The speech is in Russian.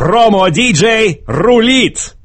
Промо-диджей рулит!